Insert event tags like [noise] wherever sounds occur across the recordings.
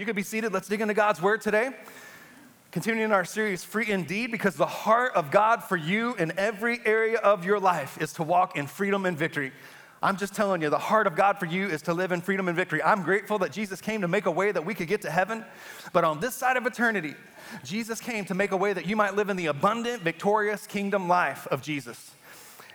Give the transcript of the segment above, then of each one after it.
You could be seated. Let's dig into God's word today. Continuing our series, Free Indeed, because the heart of God for you in every area of your life is to walk in freedom and victory. I'm just telling you, the heart of God for you is to live in freedom and victory. I'm grateful that Jesus came to make a way that we could get to heaven. But on this side of eternity, Jesus came to make a way that you might live in the abundant, victorious kingdom life of Jesus.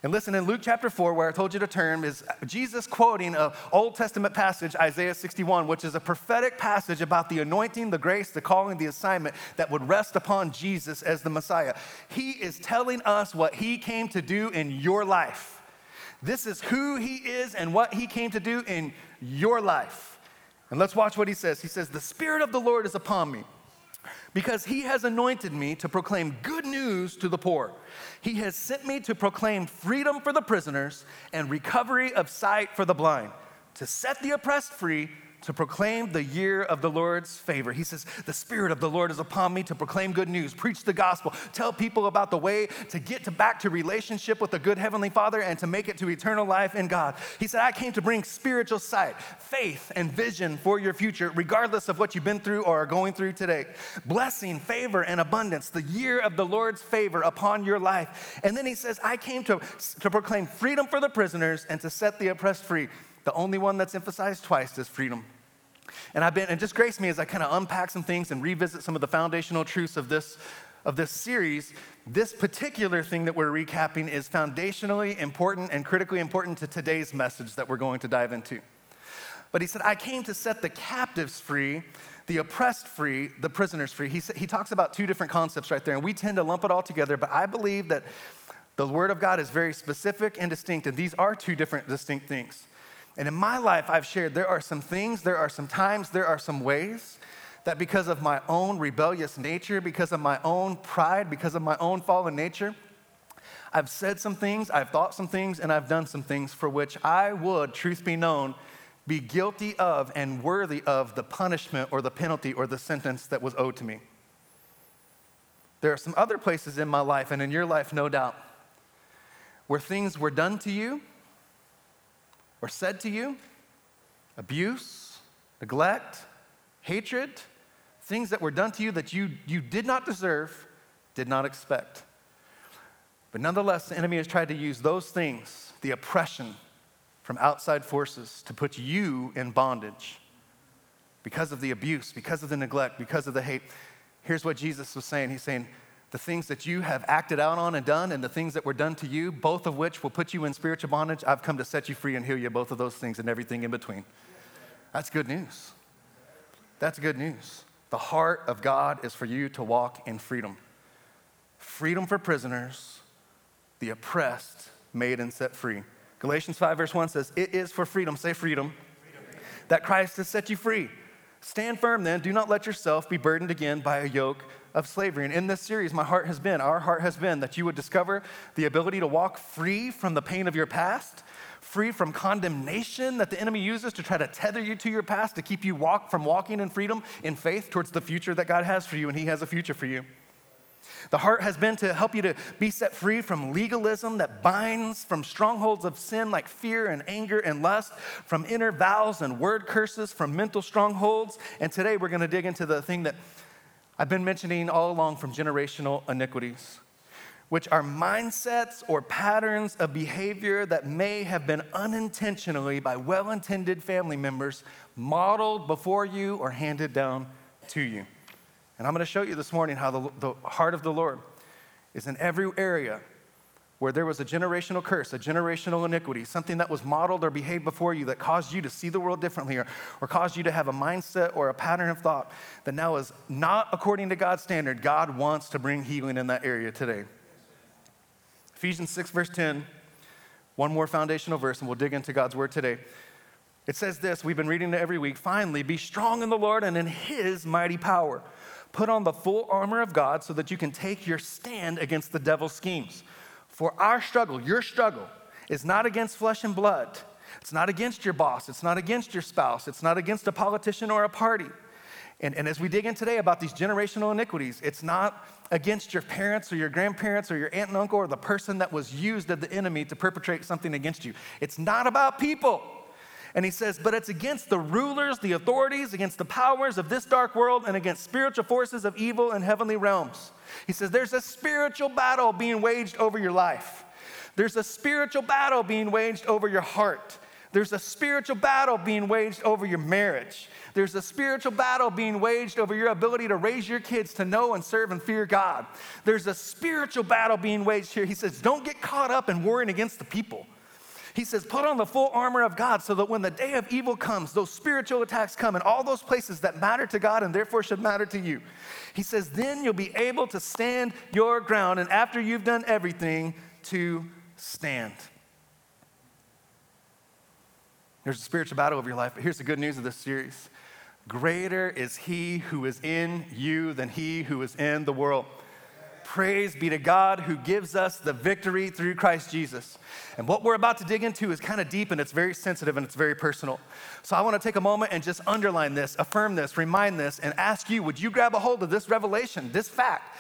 And listen, in Luke chapter 4, where I told you to turn, is Jesus quoting an Old Testament passage, Isaiah 61, which is a prophetic passage about the anointing, the grace, the calling, the assignment that would rest upon Jesus as the Messiah. He is telling us what he came to do in your life. This is who he is and what he came to do in your life. And let's watch what he says. He says, The Spirit of the Lord is upon me because he has anointed me to proclaim good news to the poor. He has sent me to proclaim freedom for the prisoners and recovery of sight for the blind, to set the oppressed free to proclaim the year of the Lord's favor. He says, The Spirit of the Lord is upon me to proclaim good news, preach the gospel, tell people about the way to get to back to relationship with the good Heavenly Father and to make it to eternal life in God. He said, I came to bring spiritual sight, faith, and vision for your future, regardless of what you've been through or are going through today. Blessing, favor, and abundance, the year of the Lord's favor upon your life. And then he says, I came to, to proclaim freedom for the prisoners and to set the oppressed free. The only one that's emphasized twice is freedom. And I've been, and just grace me as I kind of unpack some things and revisit some of the foundational truths of this, of this series. This particular thing that we're recapping is foundationally important and critically important to today's message that we're going to dive into. But he said, I came to set the captives free, the oppressed free, the prisoners free. He, he talks about two different concepts right there, and we tend to lump it all together, but I believe that the Word of God is very specific and distinct, and these are two different distinct things. And in my life, I've shared there are some things, there are some times, there are some ways that because of my own rebellious nature, because of my own pride, because of my own fallen nature, I've said some things, I've thought some things, and I've done some things for which I would, truth be known, be guilty of and worthy of the punishment or the penalty or the sentence that was owed to me. There are some other places in my life, and in your life, no doubt, where things were done to you or said to you, abuse, neglect, hatred, things that were done to you that you, you did not deserve, did not expect. But nonetheless, the enemy has tried to use those things, the oppression from outside forces, to put you in bondage because of the abuse, because of the neglect, because of the hate. Here's what Jesus was saying He's saying, the things that you have acted out on and done, and the things that were done to you, both of which will put you in spiritual bondage, I've come to set you free and heal you, both of those things and everything in between. That's good news. That's good news. The heart of God is for you to walk in freedom freedom for prisoners, the oppressed made and set free. Galatians 5, verse 1 says, It is for freedom, say freedom, freedom. that Christ has set you free. Stand firm then, do not let yourself be burdened again by a yoke of slavery. And in this series, my heart has been, our heart has been, that you would discover the ability to walk free from the pain of your past, free from condemnation that the enemy uses to try to tether you to your past, to keep you walk from walking in freedom in faith towards the future that God has for you, and He has a future for you. The heart has been to help you to be set free from legalism that binds, from strongholds of sin like fear and anger and lust, from inner vows and word curses, from mental strongholds. And today we're going to dig into the thing that I've been mentioning all along from generational iniquities, which are mindsets or patterns of behavior that may have been unintentionally by well intended family members modeled before you or handed down to you. And I'm going to show you this morning how the, the heart of the Lord is in every area where there was a generational curse, a generational iniquity, something that was modeled or behaved before you that caused you to see the world differently or, or caused you to have a mindset or a pattern of thought that now is not according to God's standard, God wants to bring healing in that area today. Ephesians 6, verse 10, one more foundational verse, and we'll dig into God's word today. It says this, we've been reading it every week. Finally, be strong in the Lord and in his mighty power. Put on the full armor of God so that you can take your stand against the devil's schemes. For our struggle, your struggle, is not against flesh and blood. It's not against your boss. It's not against your spouse. It's not against a politician or a party. And, and as we dig in today about these generational iniquities, it's not against your parents or your grandparents or your aunt and uncle or the person that was used of the enemy to perpetrate something against you. It's not about people. And he says, But it's against the rulers, the authorities, against the powers of this dark world, and against spiritual forces of evil in heavenly realms. He says, There's a spiritual battle being waged over your life. There's a spiritual battle being waged over your heart. There's a spiritual battle being waged over your marriage. There's a spiritual battle being waged over your ability to raise your kids to know and serve and fear God. There's a spiritual battle being waged here. He says, Don't get caught up in warring against the people. He says, Put on the full armor of God so that when the day of evil comes, those spiritual attacks come in all those places that matter to God and therefore should matter to you. He says, Then you'll be able to stand your ground, and after you've done everything, to stand. There's a spiritual battle over your life, but here's the good news of this series Greater is he who is in you than he who is in the world. Praise be to God who gives us the victory through Christ Jesus. And what we're about to dig into is kind of deep and it's very sensitive and it's very personal. So I want to take a moment and just underline this, affirm this, remind this, and ask you would you grab a hold of this revelation, this fact,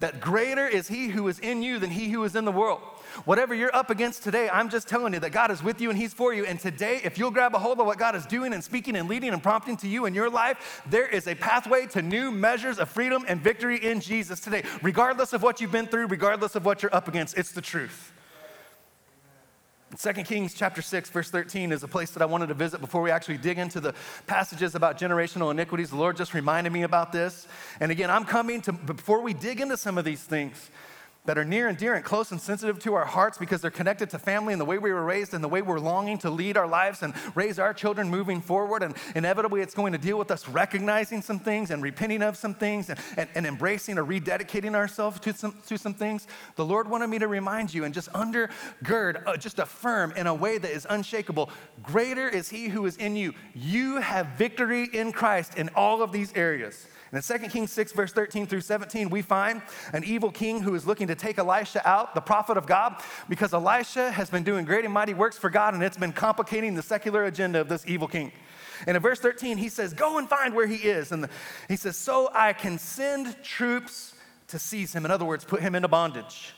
that greater is he who is in you than he who is in the world? Whatever you're up against today, I'm just telling you that God is with you and He's for you. And today, if you'll grab a hold of what God is doing and speaking and leading and prompting to you in your life, there is a pathway to new measures of freedom and victory in Jesus today, regardless of what you've been through, regardless of what you're up against. It's the truth. 2 Kings chapter 6, verse 13 is a place that I wanted to visit before we actually dig into the passages about generational iniquities. The Lord just reminded me about this. And again, I'm coming to, before we dig into some of these things, that are near and dear and close and sensitive to our hearts because they're connected to family and the way we were raised and the way we're longing to lead our lives and raise our children moving forward. And inevitably, it's going to deal with us recognizing some things and repenting of some things and, and, and embracing or rededicating ourselves to some, to some things. The Lord wanted me to remind you and just undergird, uh, just affirm in a way that is unshakable greater is He who is in you. You have victory in Christ in all of these areas. And in 2 Kings 6, verse 13 through 17, we find an evil king who is looking to take Elisha out, the prophet of God, because Elisha has been doing great and mighty works for God, and it's been complicating the secular agenda of this evil king. And in verse 13, he says, Go and find where he is. And he says, So I can send troops to seize him. In other words, put him into bondage.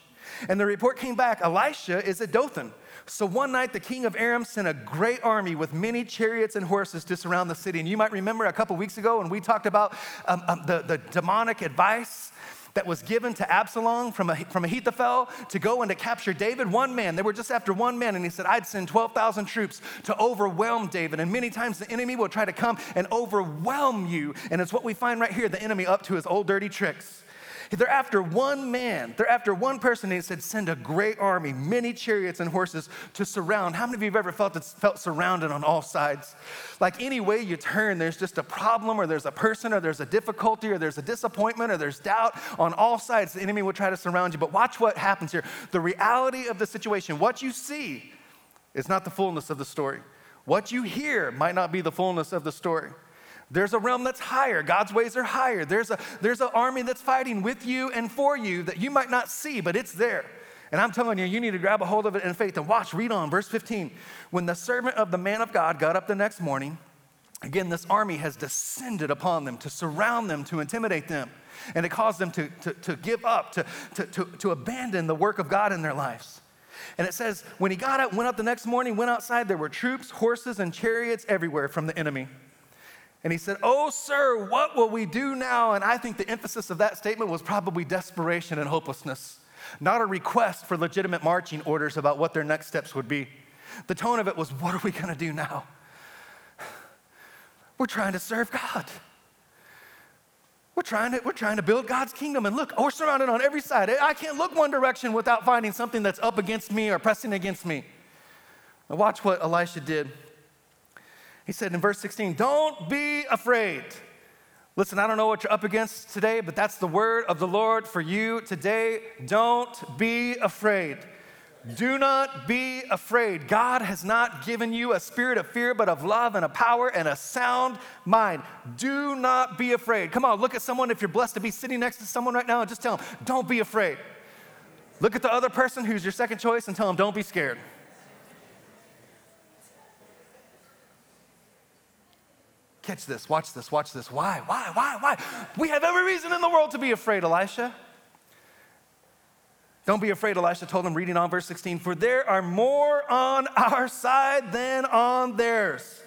And the report came back Elisha is at Dothan. So one night, the king of Aram sent a great army with many chariots and horses to surround the city. And you might remember a couple weeks ago when we talked about um, um, the, the demonic advice that was given to Absalom from, from Ahithophel to go and to capture David. One man, they were just after one man, and he said, I'd send 12,000 troops to overwhelm David. And many times the enemy will try to come and overwhelm you. And it's what we find right here the enemy up to his old dirty tricks. They're after one man, they're after one person. And he said, Send a great army, many chariots and horses to surround. How many of you have ever felt, felt surrounded on all sides? Like any way you turn, there's just a problem, or there's a person, or there's a difficulty, or there's a disappointment, or there's doubt on all sides. The enemy will try to surround you. But watch what happens here. The reality of the situation, what you see, is not the fullness of the story. What you hear might not be the fullness of the story. There's a realm that's higher. God's ways are higher. There's, a, there's an army that's fighting with you and for you that you might not see, but it's there. And I'm telling you, you need to grab a hold of it in faith and watch, read on, verse 15. When the servant of the man of God got up the next morning, again, this army has descended upon them to surround them, to intimidate them. And it caused them to, to, to give up, to, to, to, to abandon the work of God in their lives. And it says, when he got up, went up the next morning, went outside, there were troops, horses, and chariots everywhere from the enemy. And he said, Oh, sir, what will we do now? And I think the emphasis of that statement was probably desperation and hopelessness, not a request for legitimate marching orders about what their next steps would be. The tone of it was, What are we going to do now? We're trying to serve God. We're trying, to, we're trying to build God's kingdom. And look, we're surrounded on every side. I can't look one direction without finding something that's up against me or pressing against me. Now, watch what Elisha did. He said in verse 16, Don't be afraid. Listen, I don't know what you're up against today, but that's the word of the Lord for you today. Don't be afraid. Do not be afraid. God has not given you a spirit of fear, but of love and a power and a sound mind. Do not be afraid. Come on, look at someone if you're blessed to be sitting next to someone right now just tell them, don't be afraid. Look at the other person who's your second choice and tell them, don't be scared. Catch this, watch this, watch this. Why, why, why, why? We have every reason in the world to be afraid, Elisha. Don't be afraid, Elisha told him, reading on verse 16, for there are more on our side than on theirs.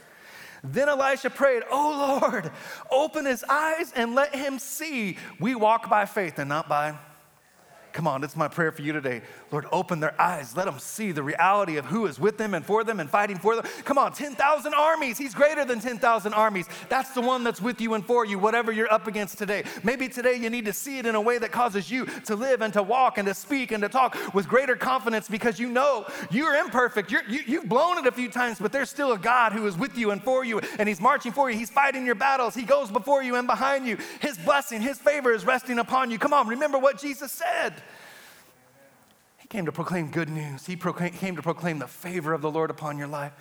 Then Elisha prayed, Oh Lord, open his eyes and let him see. We walk by faith and not by Come on, it's my prayer for you today. Lord, open their eyes. Let them see the reality of who is with them and for them and fighting for them. Come on, 10,000 armies. He's greater than 10,000 armies. That's the one that's with you and for you, whatever you're up against today. Maybe today you need to see it in a way that causes you to live and to walk and to speak and to talk with greater confidence because you know you're imperfect. You're, you, you've blown it a few times, but there's still a God who is with you and for you, and He's marching for you. He's fighting your battles. He goes before you and behind you. His blessing, His favor is resting upon you. Come on, remember what Jesus said. He came to proclaim good news. He proclaim, came to proclaim the favor of the Lord upon your life.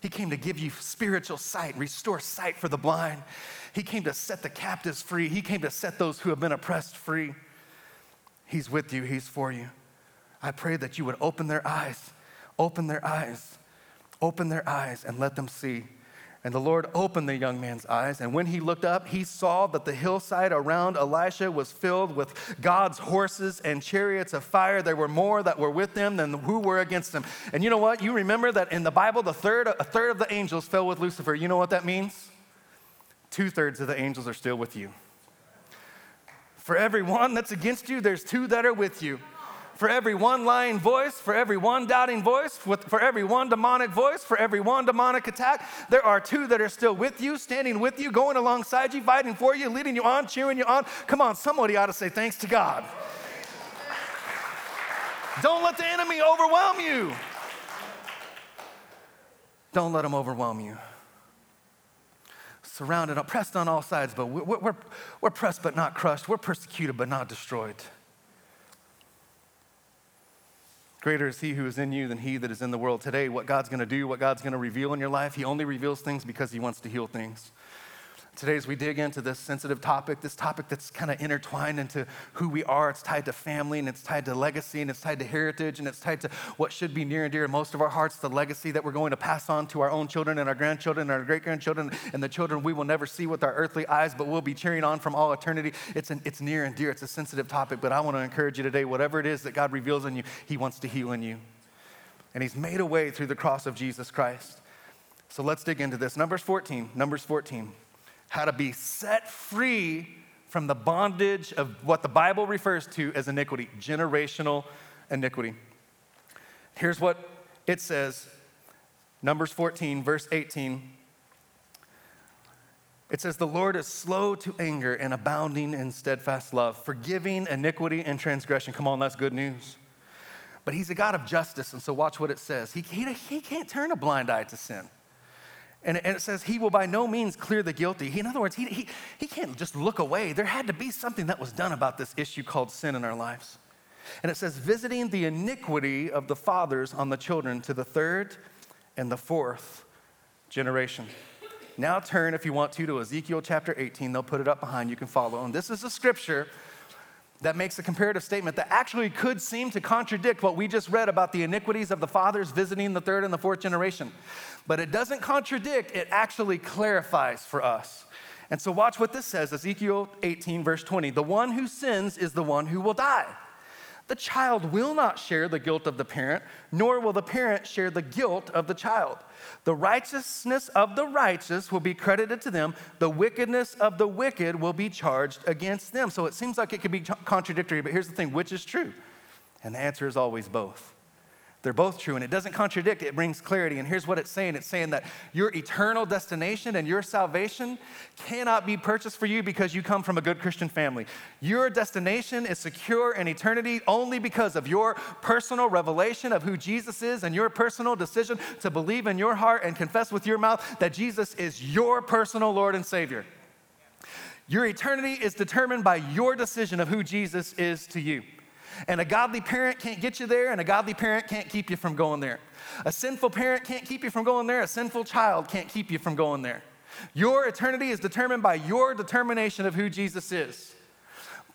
He came to give you spiritual sight, restore sight for the blind. He came to set the captives free. He came to set those who have been oppressed free. He's with you, He's for you. I pray that you would open their eyes, open their eyes, open their eyes, and let them see and the Lord opened the young man's eyes, and when he looked up, he saw that the hillside around Elisha was filled with God's horses and chariots of fire. There were more that were with them than who were against him. And you know what? You remember that in the Bible, the third, a third of the angels fell with Lucifer. You know what that means? Two thirds of the angels are still with you. For every one that's against you, there's two that are with you for every one lying voice, for every one doubting voice, for every one demonic voice, for every one demonic attack, there are two that are still with you, standing with you, going alongside you, fighting for you, leading you on, cheering you on. Come on, somebody ought to say thanks to God. Don't let the enemy overwhelm you. Don't let him overwhelm you. Surrounded, pressed on all sides, but we're, we're, we're pressed but not crushed. We're persecuted but not destroyed. Greater is He who is in you than He that is in the world. Today, what God's going to do, what God's going to reveal in your life, He only reveals things because He wants to heal things. Today, as we dig into this sensitive topic, this topic that's kind of intertwined into who we are, it's tied to family and it's tied to legacy and it's tied to heritage and it's tied to what should be near and dear in most of our hearts the legacy that we're going to pass on to our own children and our grandchildren and our great grandchildren and the children we will never see with our earthly eyes, but we'll be cheering on from all eternity. It's, an, it's near and dear, it's a sensitive topic, but I want to encourage you today whatever it is that God reveals in you, He wants to heal in you. And He's made a way through the cross of Jesus Christ. So let's dig into this. Numbers 14, Numbers 14 how to be set free from the bondage of what the Bible refers to as iniquity, generational iniquity. Here's what it says Numbers 14, verse 18. It says, The Lord is slow to anger and abounding in steadfast love, forgiving iniquity and transgression. Come on, that's good news. But He's a God of justice, and so watch what it says. He, he, he can't turn a blind eye to sin. And, it says, He will by no means clear the guilty. He, in other words, he, he, he can't just look away. There had to be something that was done about this issue called sin in our lives. And it says, visiting the iniquity of the fathers on the children to the third and the fourth generation. Now turn, if you want to, to Ezekiel chapter 18. They'll put it up behind. You can follow. And this is a scripture that makes a comparative statement that actually could seem to contradict what we just read about the iniquities of the fathers visiting the third and the fourth generation. But it doesn't contradict, it actually clarifies for us. And so, watch what this says Ezekiel 18, verse 20. The one who sins is the one who will die. The child will not share the guilt of the parent, nor will the parent share the guilt of the child. The righteousness of the righteous will be credited to them, the wickedness of the wicked will be charged against them. So it seems like it could be contradictory, but here's the thing which is true? And the answer is always both. They're both true, and it doesn't contradict, it brings clarity. And here's what it's saying it's saying that your eternal destination and your salvation cannot be purchased for you because you come from a good Christian family. Your destination is secure in eternity only because of your personal revelation of who Jesus is and your personal decision to believe in your heart and confess with your mouth that Jesus is your personal Lord and Savior. Your eternity is determined by your decision of who Jesus is to you. And a godly parent can't get you there, and a godly parent can't keep you from going there. A sinful parent can't keep you from going there, a sinful child can't keep you from going there. Your eternity is determined by your determination of who Jesus is.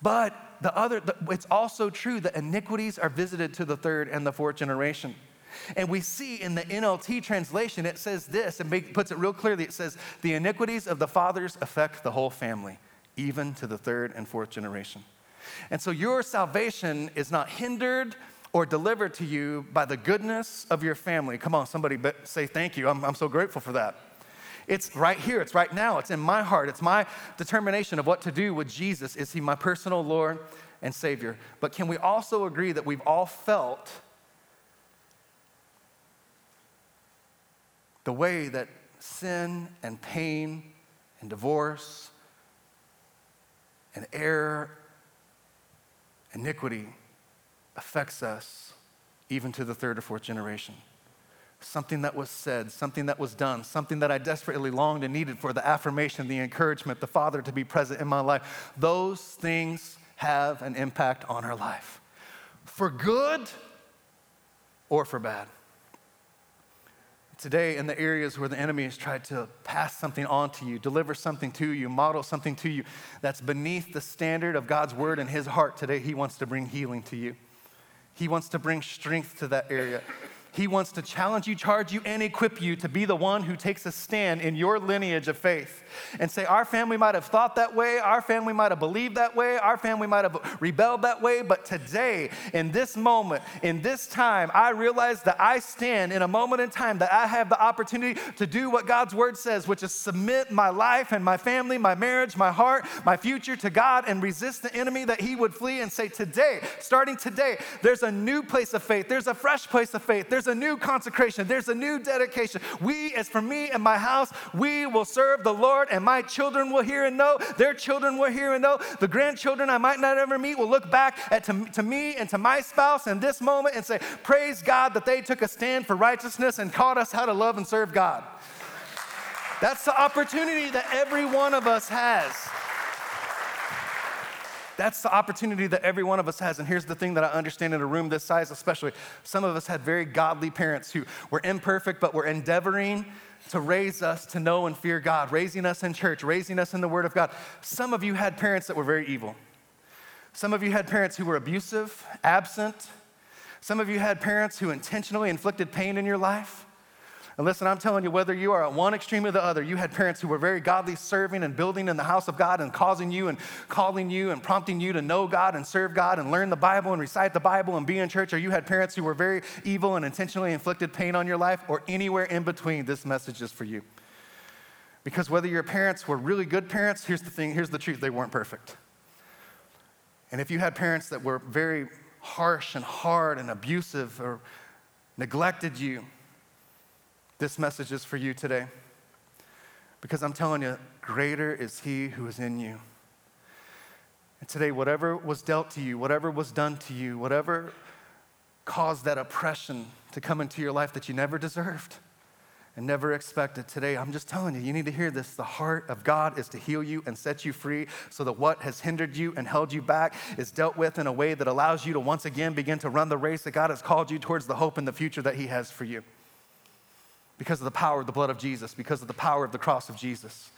But the other, it's also true that iniquities are visited to the third and the fourth generation. And we see in the NLT translation, it says this and puts it real clearly. It says, The iniquities of the fathers affect the whole family, even to the third and fourth generation. And so your salvation is not hindered or delivered to you by the goodness of your family. Come on, somebody say thank you. I'm, I'm so grateful for that. It's right here, it's right now, it's in my heart, it's my determination of what to do with Jesus. Is he my personal Lord and Savior? But can we also agree that we've all felt the way that sin and pain and divorce and error, iniquity affects us even to the third or fourth generation. Something that was said, something that was done, something that I desperately longed and needed for the affirmation, the encouragement, the Father to be present in my life. Those things have an impact on our life for good or for bad today in the areas where the enemy has tried to pass something on to you, deliver something to you, model something to you that's beneath the standard of God's word in his heart today, he wants to bring healing to you. He wants to bring strength to that area. He wants to challenge you, charge you, and equip you to be the one who takes a stand in your lineage of faith and say, Our family might have thought that way, our family might have believed that way, our family might have rebelled that way, but today, in this moment, in this time, I realize that I stand in a moment in time that I have the opportunity to do what God's word says, which is submit my life and my family, my marriage, my heart, my future to God and resist the enemy that he would flee and say, Today, starting today, there's a new place of faith, there's a fresh place of faith, there's a new consecration, there's a new dedication. We, as for me and my house, we will serve the Lord, and my children will hear and know, their children will hear and know. The grandchildren I might not ever meet will look back at to, to me and to my spouse in this moment and say, Praise God that they took a stand for righteousness and taught us how to love and serve God. That's the opportunity that every one of us has. That's the opportunity that every one of us has. And here's the thing that I understand in a room this size, especially. Some of us had very godly parents who were imperfect, but were endeavoring to raise us to know and fear God, raising us in church, raising us in the Word of God. Some of you had parents that were very evil. Some of you had parents who were abusive, absent. Some of you had parents who intentionally inflicted pain in your life. And listen, I'm telling you, whether you are at one extreme or the other, you had parents who were very godly, serving and building in the house of God and causing you and calling you and prompting you to know God and serve God and learn the Bible and recite the Bible and be in church, or you had parents who were very evil and intentionally inflicted pain on your life, or anywhere in between, this message is for you. Because whether your parents were really good parents, here's the thing, here's the truth, they weren't perfect. And if you had parents that were very harsh and hard and abusive or neglected you, this message is for you today. Because I'm telling you, greater is He who is in you. And today, whatever was dealt to you, whatever was done to you, whatever caused that oppression to come into your life that you never deserved and never expected, today, I'm just telling you, you need to hear this. The heart of God is to heal you and set you free so that what has hindered you and held you back is dealt with in a way that allows you to once again begin to run the race that God has called you towards the hope and the future that He has for you because of the power of the blood of Jesus, because of the power of the cross of Jesus.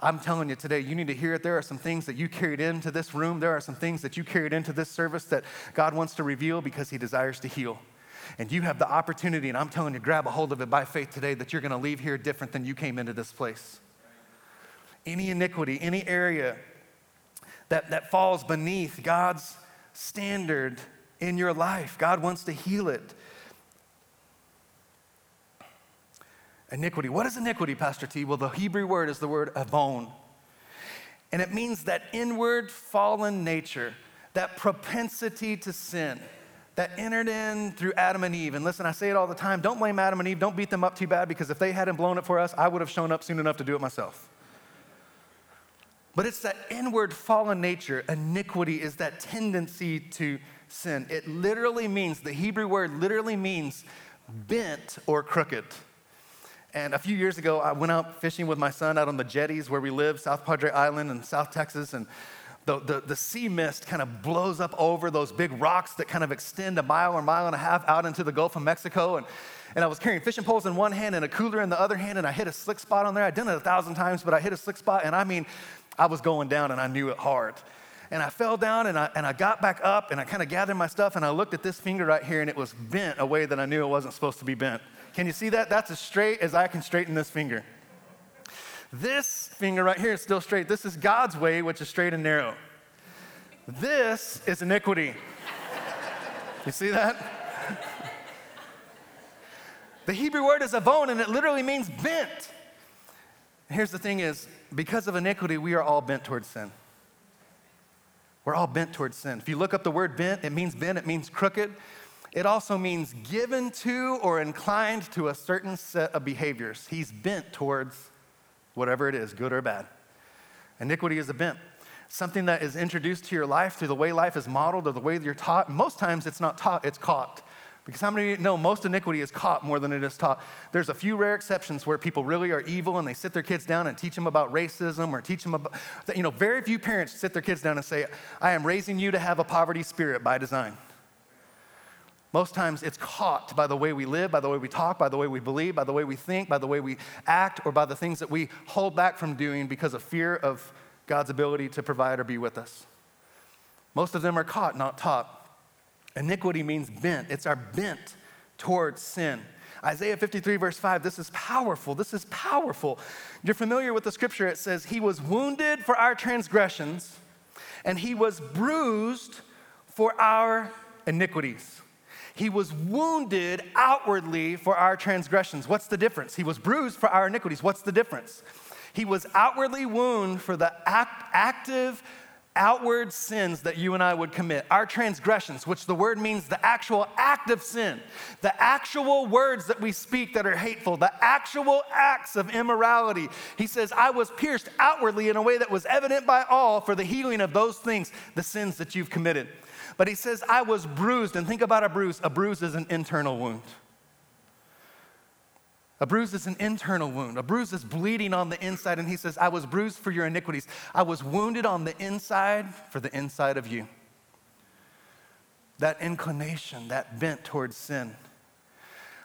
I'm telling you today, you need to hear it. There are some things that you carried into this room. There are some things that you carried into this service that God wants to reveal because He desires to heal. And you have the opportunity, and I'm telling you, grab a hold of it by faith today that you're going to leave here different than you came into this place. Any iniquity, any area that, that falls beneath God's standard in your life, God wants to heal it. Iniquity. What is iniquity, Pastor T? Well, the Hebrew word is the word avon. And it means that inward fallen nature, that propensity to sin that entered in through Adam and Eve. And listen, I say it all the time don't blame Adam and Eve, don't beat them up too bad because if they hadn't blown it for us, I would have shown up soon enough to do it myself. But it's that inward fallen nature. Iniquity is that tendency to sin. It literally means, the Hebrew word literally means bent or crooked. And a few years ago, I went out fishing with my son out on the jetties where we live, South Padre Island in South Texas. And the, the, the, sea mist kind of blows up over those big rocks that kind of extend a mile or mile and a half out into the Gulf of Mexico. And, and I was carrying fishing poles in one hand and a cooler in the other hand, and I hit a slick spot on there. I'd done it a thousand times, but I hit a slick spot, and I mean, I was going down and I knew it hard. And I fell down and I, and I got back up and I kind of gathered my stuff and I looked at this finger right here and it was bent a way that I knew it wasn't supposed to be bent. Can you see that? That's as straight as I can straighten this finger. This finger right here is still straight. This is God's way, which is straight and narrow. This is iniquity. you see that? The Hebrew word is avon, and it literally means bent. Here's the thing is, because of iniquity, we are all bent towards sin. We're all bent towards sin. If you look up the word bent, it means bent, it means crooked. It also means given to or inclined to a certain set of behaviors. He's bent towards whatever it is, good or bad. Iniquity is a bent, something that is introduced to your life through the way life is modeled or the way that you're taught. Most times it's not taught, it's caught. Because how many know most iniquity is caught more than it is taught? There's a few rare exceptions where people really are evil and they sit their kids down and teach them about racism or teach them about, you know, very few parents sit their kids down and say, I am raising you to have a poverty spirit by design. Most times it's caught by the way we live, by the way we talk, by the way we believe, by the way we think, by the way we act, or by the things that we hold back from doing because of fear of God's ability to provide or be with us. Most of them are caught, not taught. Iniquity means bent, it's our bent towards sin. Isaiah 53, verse 5, this is powerful. This is powerful. You're familiar with the scripture. It says, He was wounded for our transgressions, and He was bruised for our iniquities. He was wounded outwardly for our transgressions. What's the difference? He was bruised for our iniquities. What's the difference? He was outwardly wounded for the act, active outward sins that you and I would commit, our transgressions, which the word means the actual act of sin, the actual words that we speak that are hateful, the actual acts of immorality. He says, I was pierced outwardly in a way that was evident by all for the healing of those things, the sins that you've committed. But he says, I was bruised. And think about a bruise a bruise is an internal wound. A bruise is an internal wound. A bruise is bleeding on the inside. And he says, I was bruised for your iniquities. I was wounded on the inside for the inside of you. That inclination, that bent towards sin.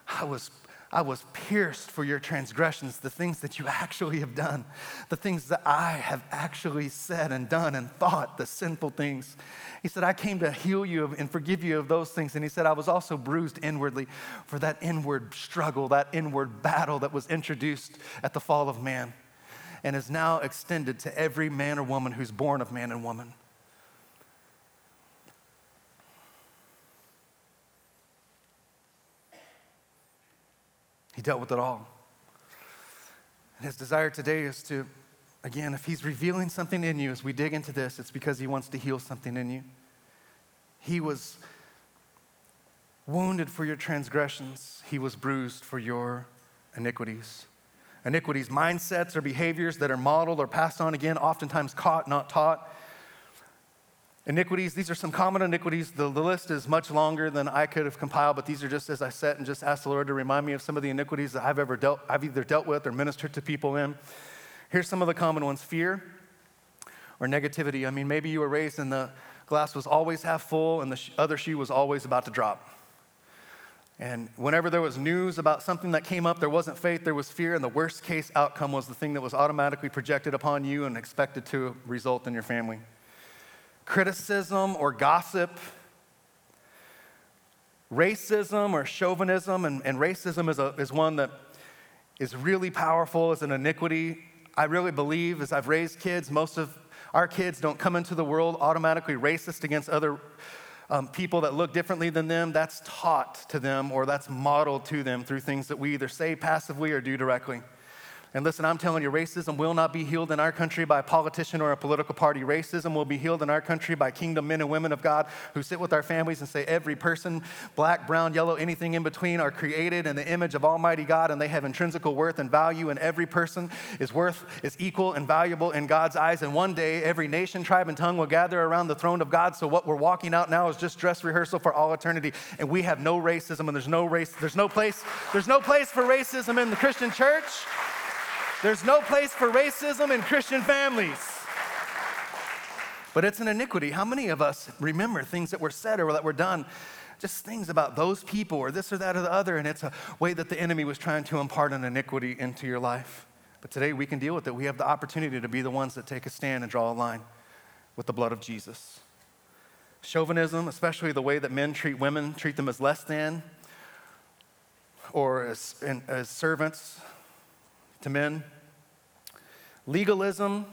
I was I was pierced for your transgressions, the things that you [laughs] actually have done, the things that I have actually said and done and thought, the sinful things. He said, I came to heal you and forgive you of those things. And he said, I was also bruised inwardly for that inward struggle, that inward battle that was introduced at the fall of man and is now extended to every man or woman who's born of man and woman. He dealt with it all. And his desire today is to, again, if he's revealing something in you as we dig into this, it's because he wants to heal something in you. He was wounded for your transgressions, he was bruised for your iniquities. Iniquities, mindsets or behaviors that are modeled or passed on again, oftentimes caught, not taught. Iniquities, these are some common iniquities. The, the, list is much longer than I could have compiled, but these are just as I sat and just asked the Lord to remind me of some of the iniquities that I've ever dealt, I've either dealt with or ministered to people in. Here's some of the common ones fear or negativity. I mean, maybe you were raised and the glass was always half full and the sh- other shoe was always about to drop. And whenever there was news about something that came up, there wasn't faith, there was fear, and the worst case outcome was the thing that was automatically projected upon you and expected to result in your family criticism or gossip, racism or chauvinism, and, and racism is, a, is one that is really powerful as an iniquity. I really believe, as I've raised kids, most of our kids don't come into the world automatically racist against other um, people that look differently than them. That's taught to them or that's modeled to them through things that we either say passively or do directly. And listen, I'm telling you, racism will not be healed in our country by a politician or a political party. Racism will be healed in our country by kingdom men and women of God who sit with our families and say, every person, black, brown, yellow, anything in between, are created in the image of Almighty God and they have intrinsical worth and value, and every person is worth, is equal and valuable in God's eyes. And one day, every nation, tribe, and tongue will gather around the throne of God. So what we're walking out now is just dress rehearsal for all eternity. And we have no racism, and there's no race, there's no place, there's no place for racism in the Christian church. There's no place for racism in Christian families. But it's an iniquity. How many of us remember things that were said or that were done? Just things about those people or this or that or the other, and it's a way that the enemy was trying to impart an iniquity into your life. But today we can deal with it. We have the opportunity to be the ones that take a stand and draw a line with the blood of Jesus. Chauvinism, especially the way that men treat women, treat them as less than or as, as servants to men legalism,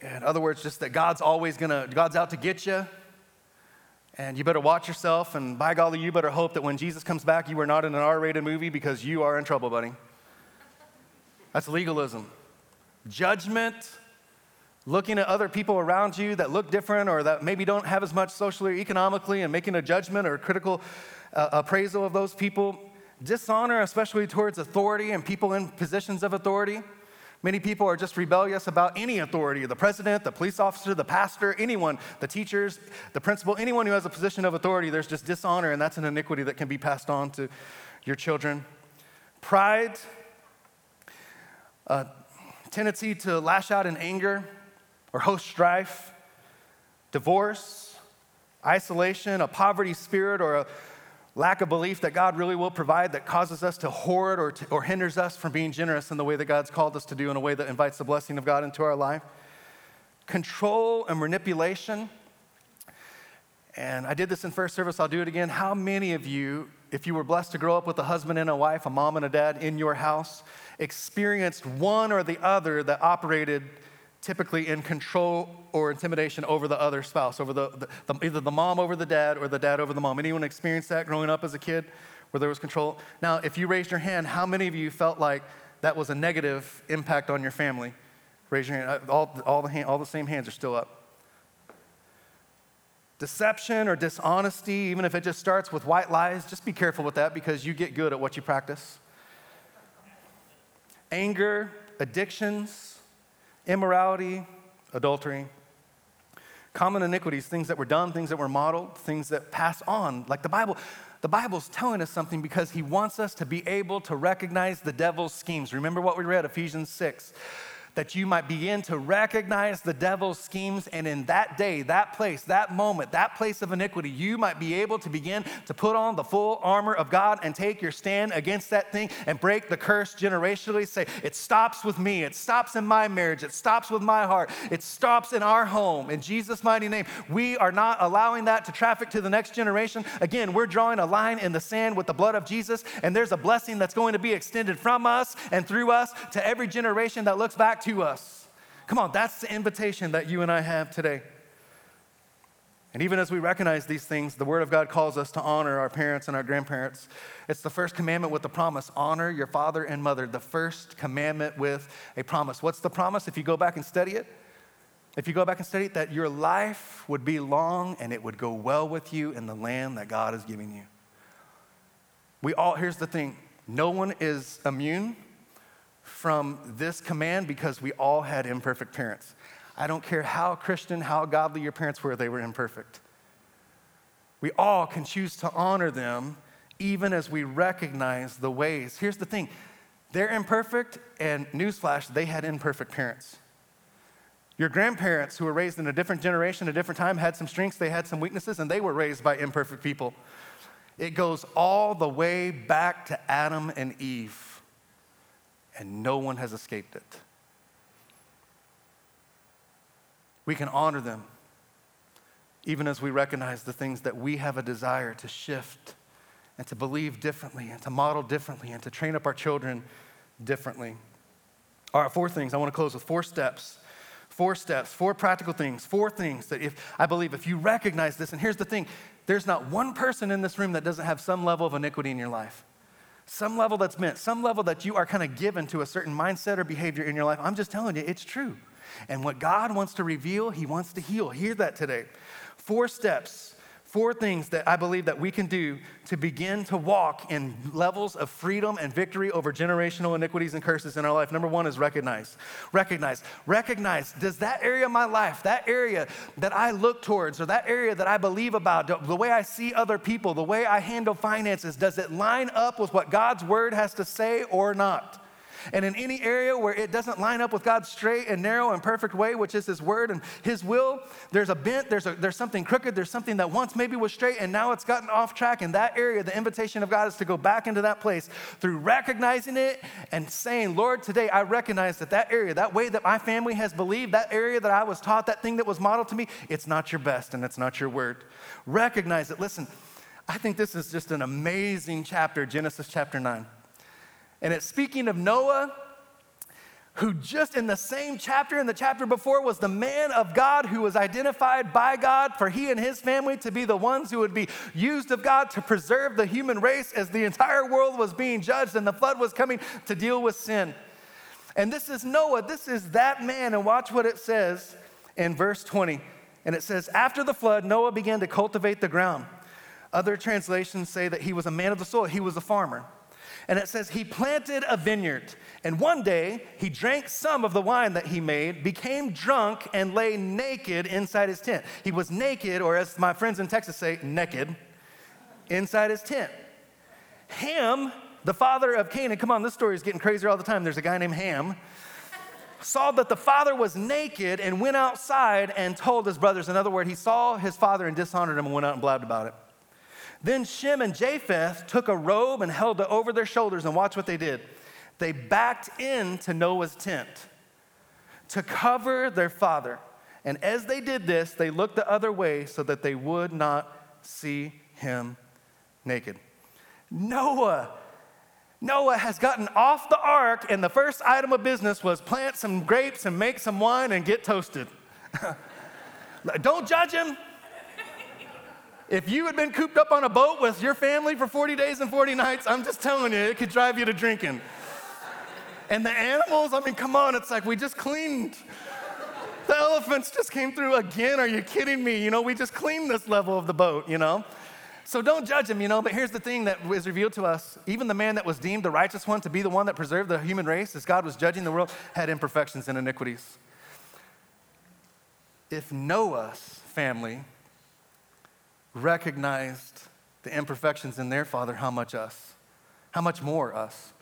In other words, just that God's always gonna, God's out to get you. And you better watch yourself, and by golly, you better hope that when Jesus comes back, you are not in an R rated movie because you are in trouble, buddy. That's legalism. Judgment, looking at other people around you that look different or that maybe don't have as much socially or economically and making a judgment or critical uh, appraisal of those people. Dishonor, especially towards authority and people in positions of authority. Many people are just rebellious about any authority the president, the police officer, the pastor, anyone, the teachers, the principal, anyone who has a position of authority. There's just dishonor, and that's an iniquity that can be passed on to your children. Pride, a tendency to lash out in anger or host strife, divorce, isolation, a poverty spirit, or a lack of belief that God really will provide that causes us to hoard or, to, or hinders us from being generous in the way that God's called us to do, in a way that invites the blessing of God into our life. Control and manipulation. And I did this in first service, I'll do it again. How many of you, if you were blessed to grow up with a husband and a wife, a mom and a dad in your house, experienced one or the other that operated typically in control or intimidation over the other spouse, over the, the, the, either the mom over the dad or the dad over the mom. Anyone experienced that growing up as a kid where there was control? Now, if you raised your hand, how many of you felt like that was a negative impact on your family? Raise your hand. All, all, the, hand, all the same hands are still up. Deception or dishonesty, even if it just starts with white lies, just be careful with that because you get good at what you practice. Anger, addictions, immorality, adultery, common iniquities, things that were done, things that were modeled, things that pass on. Like the Bible, the Bible's telling us something because he wants us to be able to recognize the devil's schemes. Remember what we read, Ephesians 6 that you might begin to recognize the devil's schemes. And in that day, that place, that moment, that place of iniquity, you might be able to begin to put on the full armor of God and take your stand against that thing and break the curse generationally. Say, it stops with me. It stops in my marriage. It stops with my heart. It stops in our home. In Jesus' mighty name, we are not allowing that to traffic to the next generation. Again, we're drawing a line in the sand with the blood of Jesus, and there's a blessing that's going to be extended from us and through us to every generation that looks back to to us. Come on, that's the invitation that you and I have today. And even as we recognize these things, the Word of God calls us to honor our parents and our grandparents. It's the first commandment with the promise honor your father and mother, the first commandment with a promise. What's the promise if you go back and study it? If you go back and study it, that your life would be long and it would go well with you in the land that God is giving you. We all, here's the thing no one is immune from this command because we all had imperfect parents. I don't care how Christian, how godly your parents were, they were imperfect. We all can choose to honor them even as we recognize the ways. Here's the thing they're imperfect, and newsflash, they had imperfect parents. Your grandparents, who were raised in a different generation, a different time, had some strengths, they had some weaknesses, and they were raised by imperfect people. It goes all the way back to Adam and Eve and no one has escaped it. We can honor them even as we recognize the things that we have a desire to shift and to believe differently and to model differently and to train up our children differently. All right, four things. I want to close with four steps. Four steps, four practical things, four things that if I believe if you recognize this, and here's the thing there's not one person in this room that doesn't have some level of iniquity in your life some level that's meant, some level that you are kind of given to a certain mindset or behavior in your life. I'm just telling you, it's true. And what God wants to reveal, He wants to heal. Hear that today. Four steps four things that I believe that we can do to begin to walk in levels of freedom and victory over generational iniquities and curses in our life. Number one is recognize. Recognize. Recognize. Does that area of my life, that area that I look towards, or that area that I believe about, the way I see other people, the way I handle finances, does it line up with what God's word has to say or not? And in any area where it doesn't line up with God's straight and narrow and perfect way, which is His word and His will, there's a bent, there's, a, there's something crooked, there's something that once maybe was straight and now it's gotten off track. In that area, the invitation of God is to go back into that place through recognizing it and saying, Lord, today I recognize that that area, that way that my family has believed, that area that I was taught, that thing that was modeled to me, it's not your best and it's not your word. Recognize it. Listen, I think this is just an amazing chapter, Genesis chapter 9. And it's speaking of Noah, who just in the same chapter, in the chapter before, was the man of God who was identified by God for he and his family to be the ones who would be used of God to preserve the human race as the entire world was being judged and the flood was coming to deal with sin. And this is Noah, this is that man. And watch what it says in verse 20. And it says, After the flood, Noah began to cultivate the ground. Other translations say that he was a man of the soil, he was a farmer. And it says, He planted a vineyard. And one day, he drank some of the wine that he made, became drunk, and lay naked inside his tent. He was naked, or as my friends in Texas say, naked, inside his tent. Ham, the father of Canaan, come on, this story is getting crazier all the time. There's a guy named Ham. Saw that the father was naked and went outside and told his brothers. In other words, he saw his father and dishonored him and went out and blabbed about it. Then Shem and Japheth took a robe and held it over their shoulders, and watch what they did. They backed into Noah's tent to cover their father. And as they did this, they looked the other way so that they would not see him naked. Noah Noah has gotten off the ark, and the first item of business was plant some grapes and make some wine and get toasted. [laughs] Don't judge him. If you had been cooped up on a boat with your family for 40 days and 40 nights, I'm just telling you, it could drive you to drinking. And the animals, I mean, come on, it's like we just cleaned. The elephants just came through again. Are you kidding me? You know, we just cleaned this level of the boat, you know? So don't judge him, you know, but here's the thing that was revealed to us. Even the man that was deemed the righteous one to be the one that preserved the human race as God was judging the world had imperfections and iniquities. If Noah's family recognized the imperfections in their father, how much us? How much more us?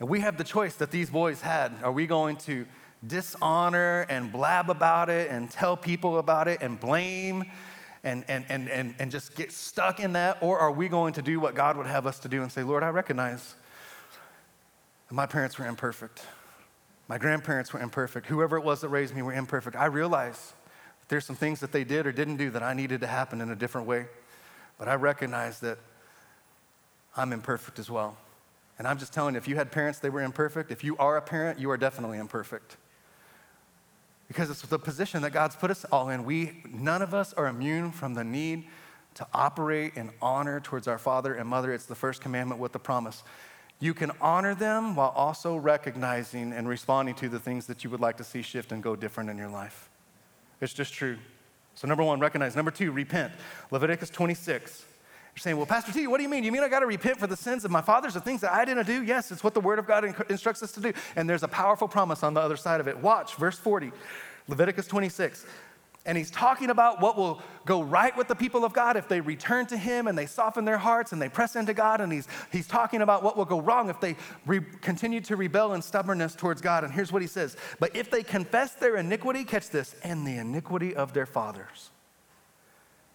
And we have the choice that these boys had. Are we going to dishonor and blab about it and tell people about it and blame and, and, and, and, and just get stuck in that? Or are we going to do what God would have us to do and say, Lord, I recognize my parents were imperfect. My grandparents were imperfect. Whoever it was that raised me were imperfect. I realize there's some things that they did or didn't do that I needed to happen in a different way. But I recognize that I'm imperfect as well. And I'm just telling you, if you had parents, they were imperfect. If you are a parent, you are definitely imperfect. Because it's the position that God's put us all in. We, none of us are immune from the need to operate in honor towards our father and mother. It's the first commandment with the promise. You can honor them while also recognizing and responding to the things that you would like to see shift and go different in your life. It's just true. So, number one, recognize. Number two, repent. Leviticus 26. You're saying, well, Pastor T, what do you mean? You mean I got to repent for the sins of my fathers, the things that I didn't do? Yes, it's what the Word of God instructs us to do. And there's a powerful promise on the other side of it. Watch, verse 40, Leviticus 26. And he's talking about what will go right with the people of God if they return to him and they soften their hearts and they press into God. And he's, he's talking about what will go wrong if they re- continue to rebel in stubbornness towards God. And here's what he says But if they confess their iniquity, catch this, and the iniquity of their fathers,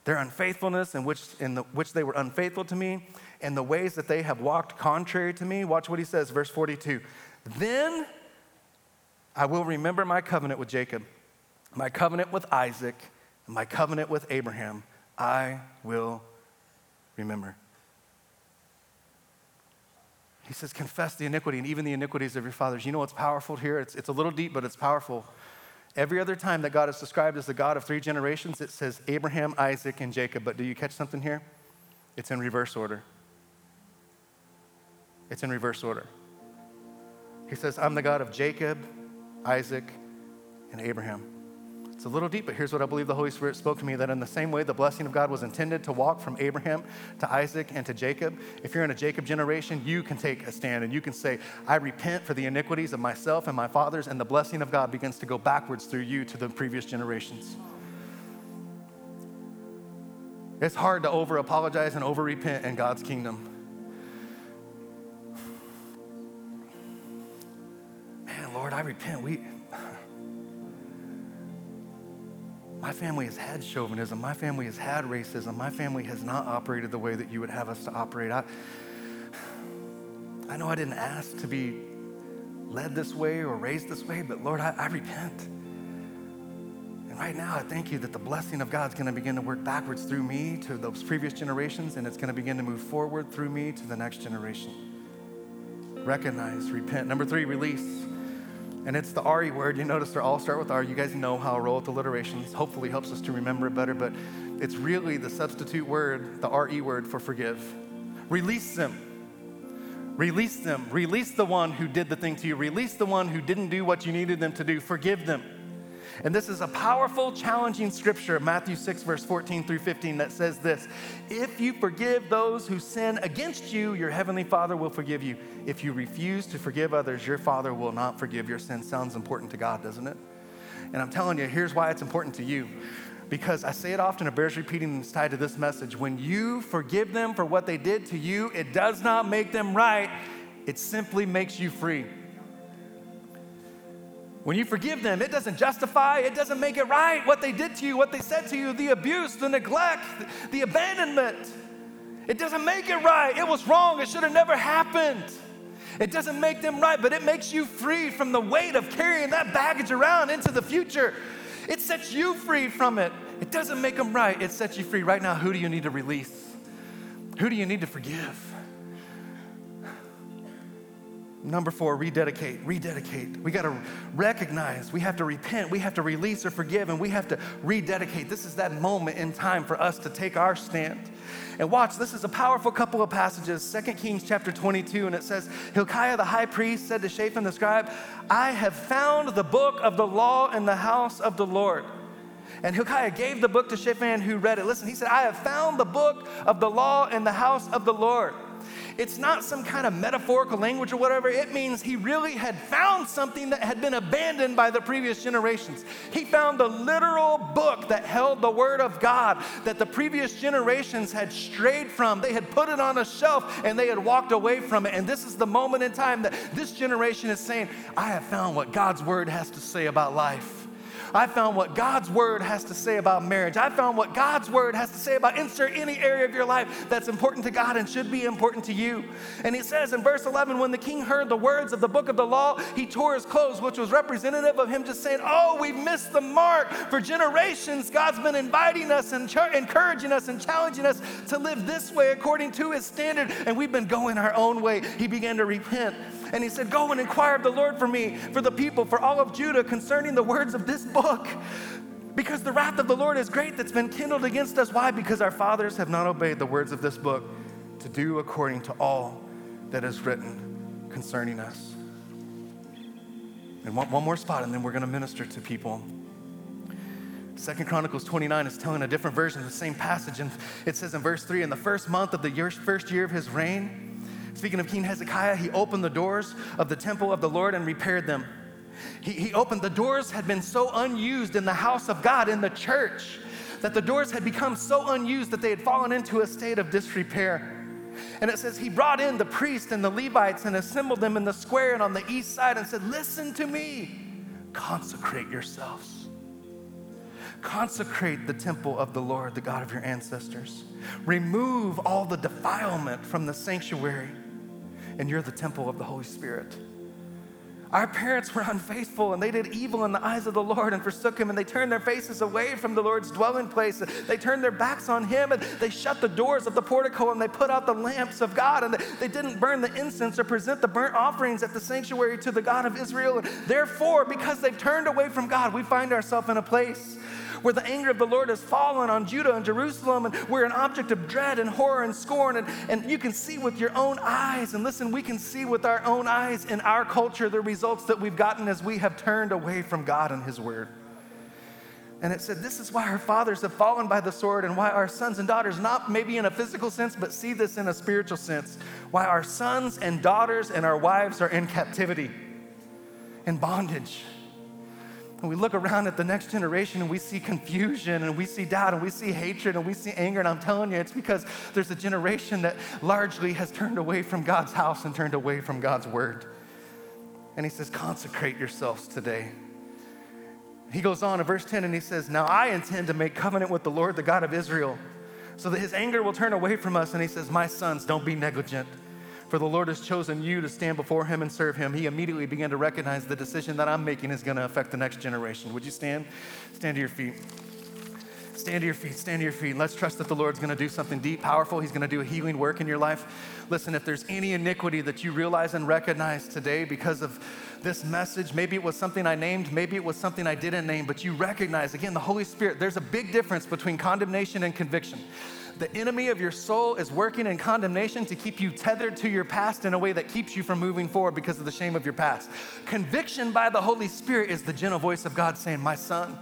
their unfaithfulness in which, in the, which they were unfaithful to me, and the ways that they have walked contrary to me. Watch what he says, verse 42. Then I will remember my covenant with Jacob my covenant with Isaac, and my covenant with Abraham, I will remember. He says, confess the iniquity and even the iniquities of your fathers. You know what's powerful here? It's, it's a little deep, but it's powerful. Every other time that God is described as the God of three generations, it says Abraham, Isaac, and Jacob. But do you catch something here? It's in reverse order. It's in reverse order. He says, I'm the God of Jacob, Isaac, and Abraham. It's a little deep, but here's what I believe the Holy Spirit spoke to me that in the same way the blessing of God was intended to walk from Abraham to Isaac and to Jacob, if you're in a Jacob generation, you can take a stand and you can say, I repent for the iniquities of myself and my fathers, and the blessing of God begins to go backwards through you to the previous generations. It's hard to over apologize and over repent in God's kingdom. Man, Lord, I repent. We My family has had chauvinism. My family has had racism. My family has not operated the way that you would have us to operate. I, I know I didn't ask to be led this way or raised this way, but Lord, I, I repent. And right now, I thank you that the blessing of God is going to begin to work backwards through me to those previous generations, and it's going to begin to move forward through me to the next generation. Recognize, repent. Number three, release. And it's the RE word. You notice they all start with R. You guys know how I roll with alliterations. Hopefully helps us to remember it better, but it's really the substitute word, the RE word for forgive. Release them. Release them. Release the one who did the thing to you. Release the one who didn't do what you needed them to do. Forgive them. And this is a powerful, challenging scripture, Matthew 6, verse 14 through 15, that says this If you forgive those who sin against you, your heavenly Father will forgive you. If you refuse to forgive others, your Father will not forgive your sin. Sounds important to God, doesn't it? And I'm telling you, here's why it's important to you because I say it often, it bears repeating, and it's tied to this message. When you forgive them for what they did to you, it does not make them right, it simply makes you free. When you forgive them, it doesn't justify, it doesn't make it right what they did to you, what they said to you, the abuse, the neglect, the abandonment. It doesn't make it right. It was wrong. It should have never happened. It doesn't make them right, but it makes you free from the weight of carrying that baggage around into the future. It sets you free from it. It doesn't make them right, it sets you free. Right now, who do you need to release? Who do you need to forgive? Number four, rededicate, rededicate. We got to recognize, we have to repent, we have to release or forgive, and we have to rededicate. This is that moment in time for us to take our stand. And watch, this is a powerful couple of passages. 2 Kings chapter 22, and it says, Hilkiah the high priest said to Shaphan the scribe, I have found the book of the law in the house of the Lord. And Hilkiah gave the book to Shaphan who read it. Listen, he said, I have found the book of the law in the house of the Lord. It's not some kind of metaphorical language or whatever. It means he really had found something that had been abandoned by the previous generations. He found the literal book that held the word of God that the previous generations had strayed from. They had put it on a shelf and they had walked away from it. And this is the moment in time that this generation is saying, I have found what God's word has to say about life. I found what God's word has to say about marriage. I found what God's word has to say about insert any area of your life that's important to God and should be important to you. And he says in verse 11, when the king heard the words of the book of the law, he tore his clothes, which was representative of him just saying, Oh, we've missed the mark. For generations, God's been inviting us and encouraging us and challenging us to live this way according to his standard, and we've been going our own way. He began to repent. And he said, Go and inquire of the Lord for me, for the people, for all of Judah concerning the words of this book. Because the wrath of the Lord is great that's been kindled against us. Why? Because our fathers have not obeyed the words of this book to do according to all that is written concerning us. And one, one more spot, and then we're going to minister to people. Second Chronicles 29 is telling a different version of the same passage, and it says in verse 3 In the first month of the year, first year of his reign, Speaking of King Hezekiah, he opened the doors of the temple of the Lord and repaired them. He, he opened, the doors had been so unused in the house of God, in the church, that the doors had become so unused that they had fallen into a state of disrepair. And it says, He brought in the priests and the Levites and assembled them in the square and on the east side and said, Listen to me, consecrate yourselves. Consecrate the temple of the Lord, the God of your ancestors. Remove all the defilement from the sanctuary and you're the temple of the Holy Spirit. Our parents were [laughs] unfaithful and they did evil in the eyes of the Lord and forsook him and they turned their faces away from the Lord's dwelling place. They turned their backs on him and they shut the doors of the portico and they put out the lamps of God and they didn't burn the incense or present the burnt offerings at the sanctuary to the God of Israel. Therefore, because they've turned away from God, we find ourselves in a place where the anger of the Lord has fallen on Judah and Jerusalem, and we're an object of dread and horror and scorn. And, and you can see with your own eyes, and listen, we can see with our own eyes in our culture the results that we've gotten as we have turned away from God and His Word. And it said, This is why our fathers have fallen by the sword, and why our sons and daughters, not maybe in a physical sense, but see this in a spiritual sense, why our sons and daughters and our wives are in captivity, in bondage. And we look around at the next generation and we see confusion and we see doubt and we see hatred and we see anger. And I'm telling you, it's because there's a generation that largely has turned away from God's house and turned away from God's word. And he says, consecrate yourselves today. He goes on in verse 10 and he says, Now I intend to make covenant with the Lord, the God of Israel, so that his anger will turn away from us. And he says, My sons, don't be negligent for the Lord has chosen you to stand before him and serve him, he immediately began to recognize the decision that I'm making is going to affect the next generation. Would you stand? Stand to your feet. Stand to your feet, stand to your feet. Let's trust that the Lord's gonna do something deep, powerful. He's gonna do a healing work in your life. Listen, if there's any iniquity that you realize and recognize today because of this message, maybe it was something I named, maybe it was something I didn't name, but you recognize, again, the Holy Spirit, there's a big difference between condemnation and conviction. The enemy of your soul is working in condemnation to keep you tethered to your past in a way that keeps you from moving forward because of the shame of your past. Conviction by the Holy Spirit is the gentle voice of God saying, My son,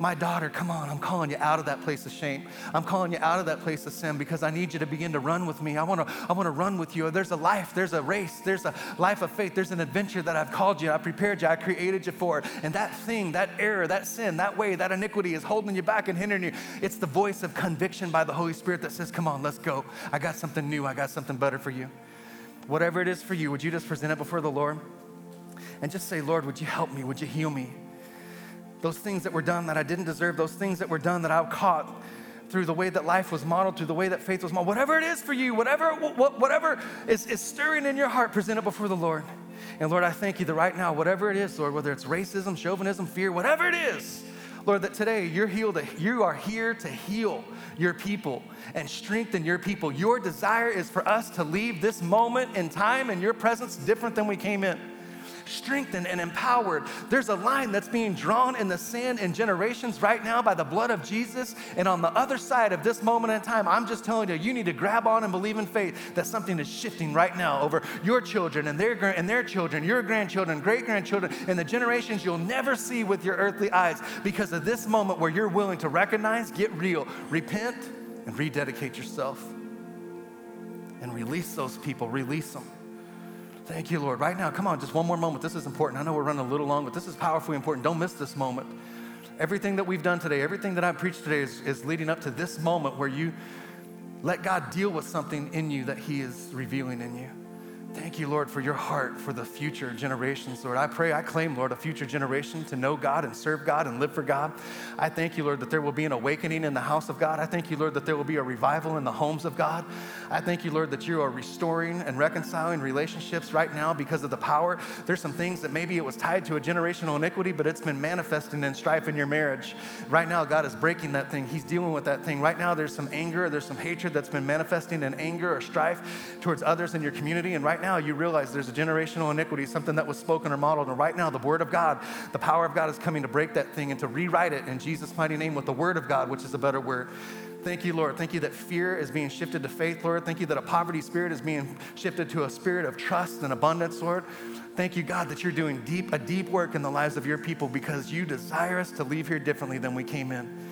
my daughter, come on, I'm calling you out of that place of shame. I'm calling you out of that place of sin because I need you to begin to run with me. I wanna, I wanna run with you. There's a life, there's a race, there's a life of faith, there's an adventure that I've called you, I prepared you, I created you for. And that thing, that error, that sin, that way, that iniquity is holding you back and hindering you. It's the voice of conviction by the Holy Spirit that says, Come on, let's go. I got something new, I got something better for you. Whatever it is for you, would you just present it before the Lord? And just say, Lord, would you help me? Would you heal me? Those things that were done that I didn't deserve, those things that were done that I've caught through the way that life was modeled, through the way that faith was modeled, whatever it is for you, whatever, whatever is, is stirring in your heart, present it before the Lord. And Lord, I thank you that right now, whatever it is, Lord, whether it's racism, chauvinism, fear, whatever it is, Lord, that today you're healed, you are here to heal your people and strengthen your people. Your desire is for us to leave this moment in time in your presence different than we came in strengthened and empowered. There's a line that's being drawn in the sand in generations right now by the blood of Jesus. And on the other side of this moment in time, I'm just telling you, you need to grab on and believe in faith that something is shifting right now over your children and their, and their children, your grandchildren, great grandchildren, and the generations you'll never see with your earthly eyes because of this moment where you're willing to recognize, get real, repent, and rededicate yourself. And release those people, release them. Thank you, Lord. Right now, come on, just one more moment. This is important. I know we're running a little long, but this is powerfully important. Don't miss this moment. Everything that we've done today, everything that I've preached today is, is leading up to this moment where you let God deal with something in you that He is revealing in you. Thank you, Lord, for your heart for the future generations, Lord. I pray, I claim, Lord, a future generation to know God and serve God and live for God. I thank you, Lord, that there will be an awakening in the house of God. I thank you, Lord, that there will be a revival in the homes of God. I thank you, Lord, that you are restoring and reconciling relationships right now because of the power. There's some things that maybe it was tied to a generational iniquity, but it's been manifesting in strife in your marriage. Right now, God is breaking that thing. He's dealing with that thing. Right now, there's some anger, there's some hatred that's been manifesting in anger or strife towards others in your community. And right right now you realize there's a generational iniquity, something that was spoken or modeled. And right now, the Word of God, the power of God is coming to break that thing and to rewrite it in Jesus' mighty name with the Word of God, which is a better word. Thank you, Lord. Thank you that fear is being shifted to faith, Lord. Thank you that a poverty spirit is being shifted to a spirit of trust and abundance, Lord. Thank you, God, that you're doing deep, a deep work in the lives of your people because you desire us to leave here differently than we came in.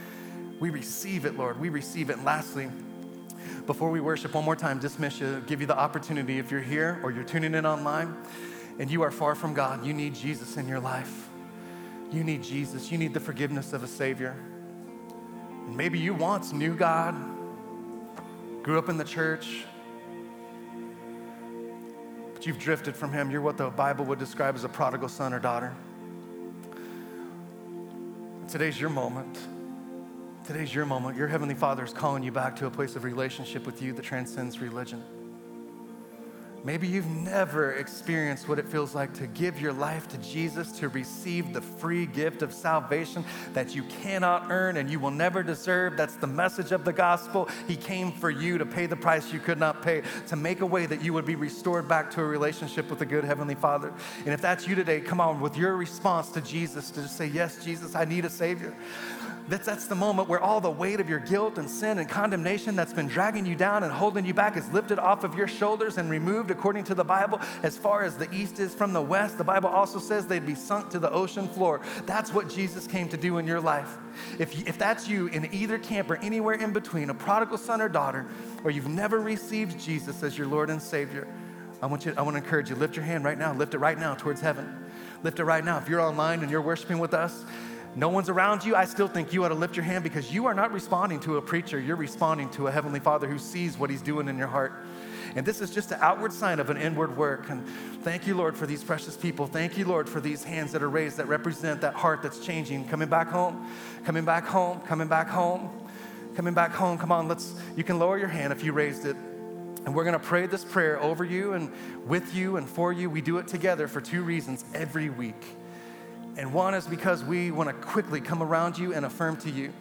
We receive it, Lord. We receive it. And lastly, before we worship one more time, dismiss you, give you the opportunity if you're here or you're tuning in online and you are far from God, you need Jesus in your life. You need Jesus. You need the forgiveness of a Savior. Maybe you once knew God, grew up in the church, but you've drifted from Him. You're what the Bible would describe as a prodigal son or daughter. Today's your moment. Today's your moment. Your Heavenly Father is calling you back to a place of relationship with you that transcends religion. Maybe you've never experienced what it feels like to give your life to Jesus, to receive the free gift of salvation that you cannot earn and you will never deserve. That's the message of the gospel. He came for you to pay the price you could not pay, to make a way that you would be restored back to a relationship with the good Heavenly Father. And if that's you today, come on with your response to Jesus to just say, Yes, Jesus, I need a Savior. That's, that's the moment where all the weight of your guilt and sin and condemnation that's been dragging you down and holding you back is lifted off of your shoulders and removed according to the Bible as far as the east is from the west. The Bible also says they'd be sunk to the ocean floor. That's what Jesus came to do in your life. If, if that's you in either camp or anywhere in between, a prodigal son or daughter, or you've never received Jesus as your Lord and Savior, I want, you, I want to encourage you, lift your hand right now. Lift it right now towards heaven. Lift it right now. If you're online and you're worshiping with us, no one's around you, I still think you ought to lift your hand because you are not responding to a preacher. You're responding to a Heavenly Father who sees what He's doing in your heart. And this is just an outward sign of an inward work. And thank you, Lord, for these precious people. Thank you, Lord, for these hands that are raised that represent that heart that's changing, coming back home, coming back home, coming back home, coming back home. Come on, let's, you can lower your hand if you raised it. And we're going to pray this prayer over you and with you and for you. We do it together for two reasons every week. And one is because we want to quickly come around you and affirm to you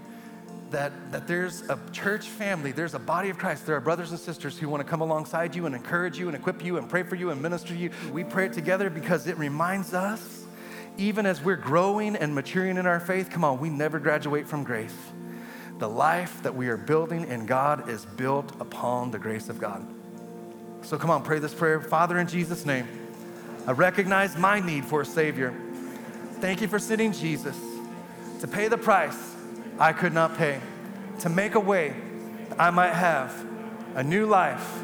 that, that there's a church family, there's a body of Christ, there are brothers and sisters who want to come alongside you and encourage you and equip you and pray for you and minister to you. We pray it together because it reminds us, even as we're growing and maturing in our faith, come on, we never graduate from grace. The life that we are building in God is built upon the grace of God. So come on, pray this prayer. Father, in Jesus' name, I recognize my need for a Savior. Thank you for sending Jesus to pay the price I could not pay, to make a way I might have a new life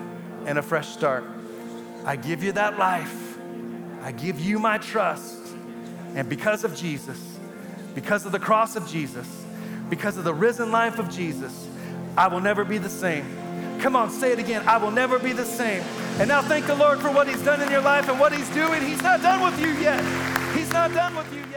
and a fresh start. I give you that life. I give you my trust. And because of Jesus, because of the cross of Jesus, because of the risen life of Jesus, I will never be the same. Come on, say it again. I will never be the same. And now thank the Lord for what He's done in your life and what He's doing. He's not done with you yet. He's not done with you yet.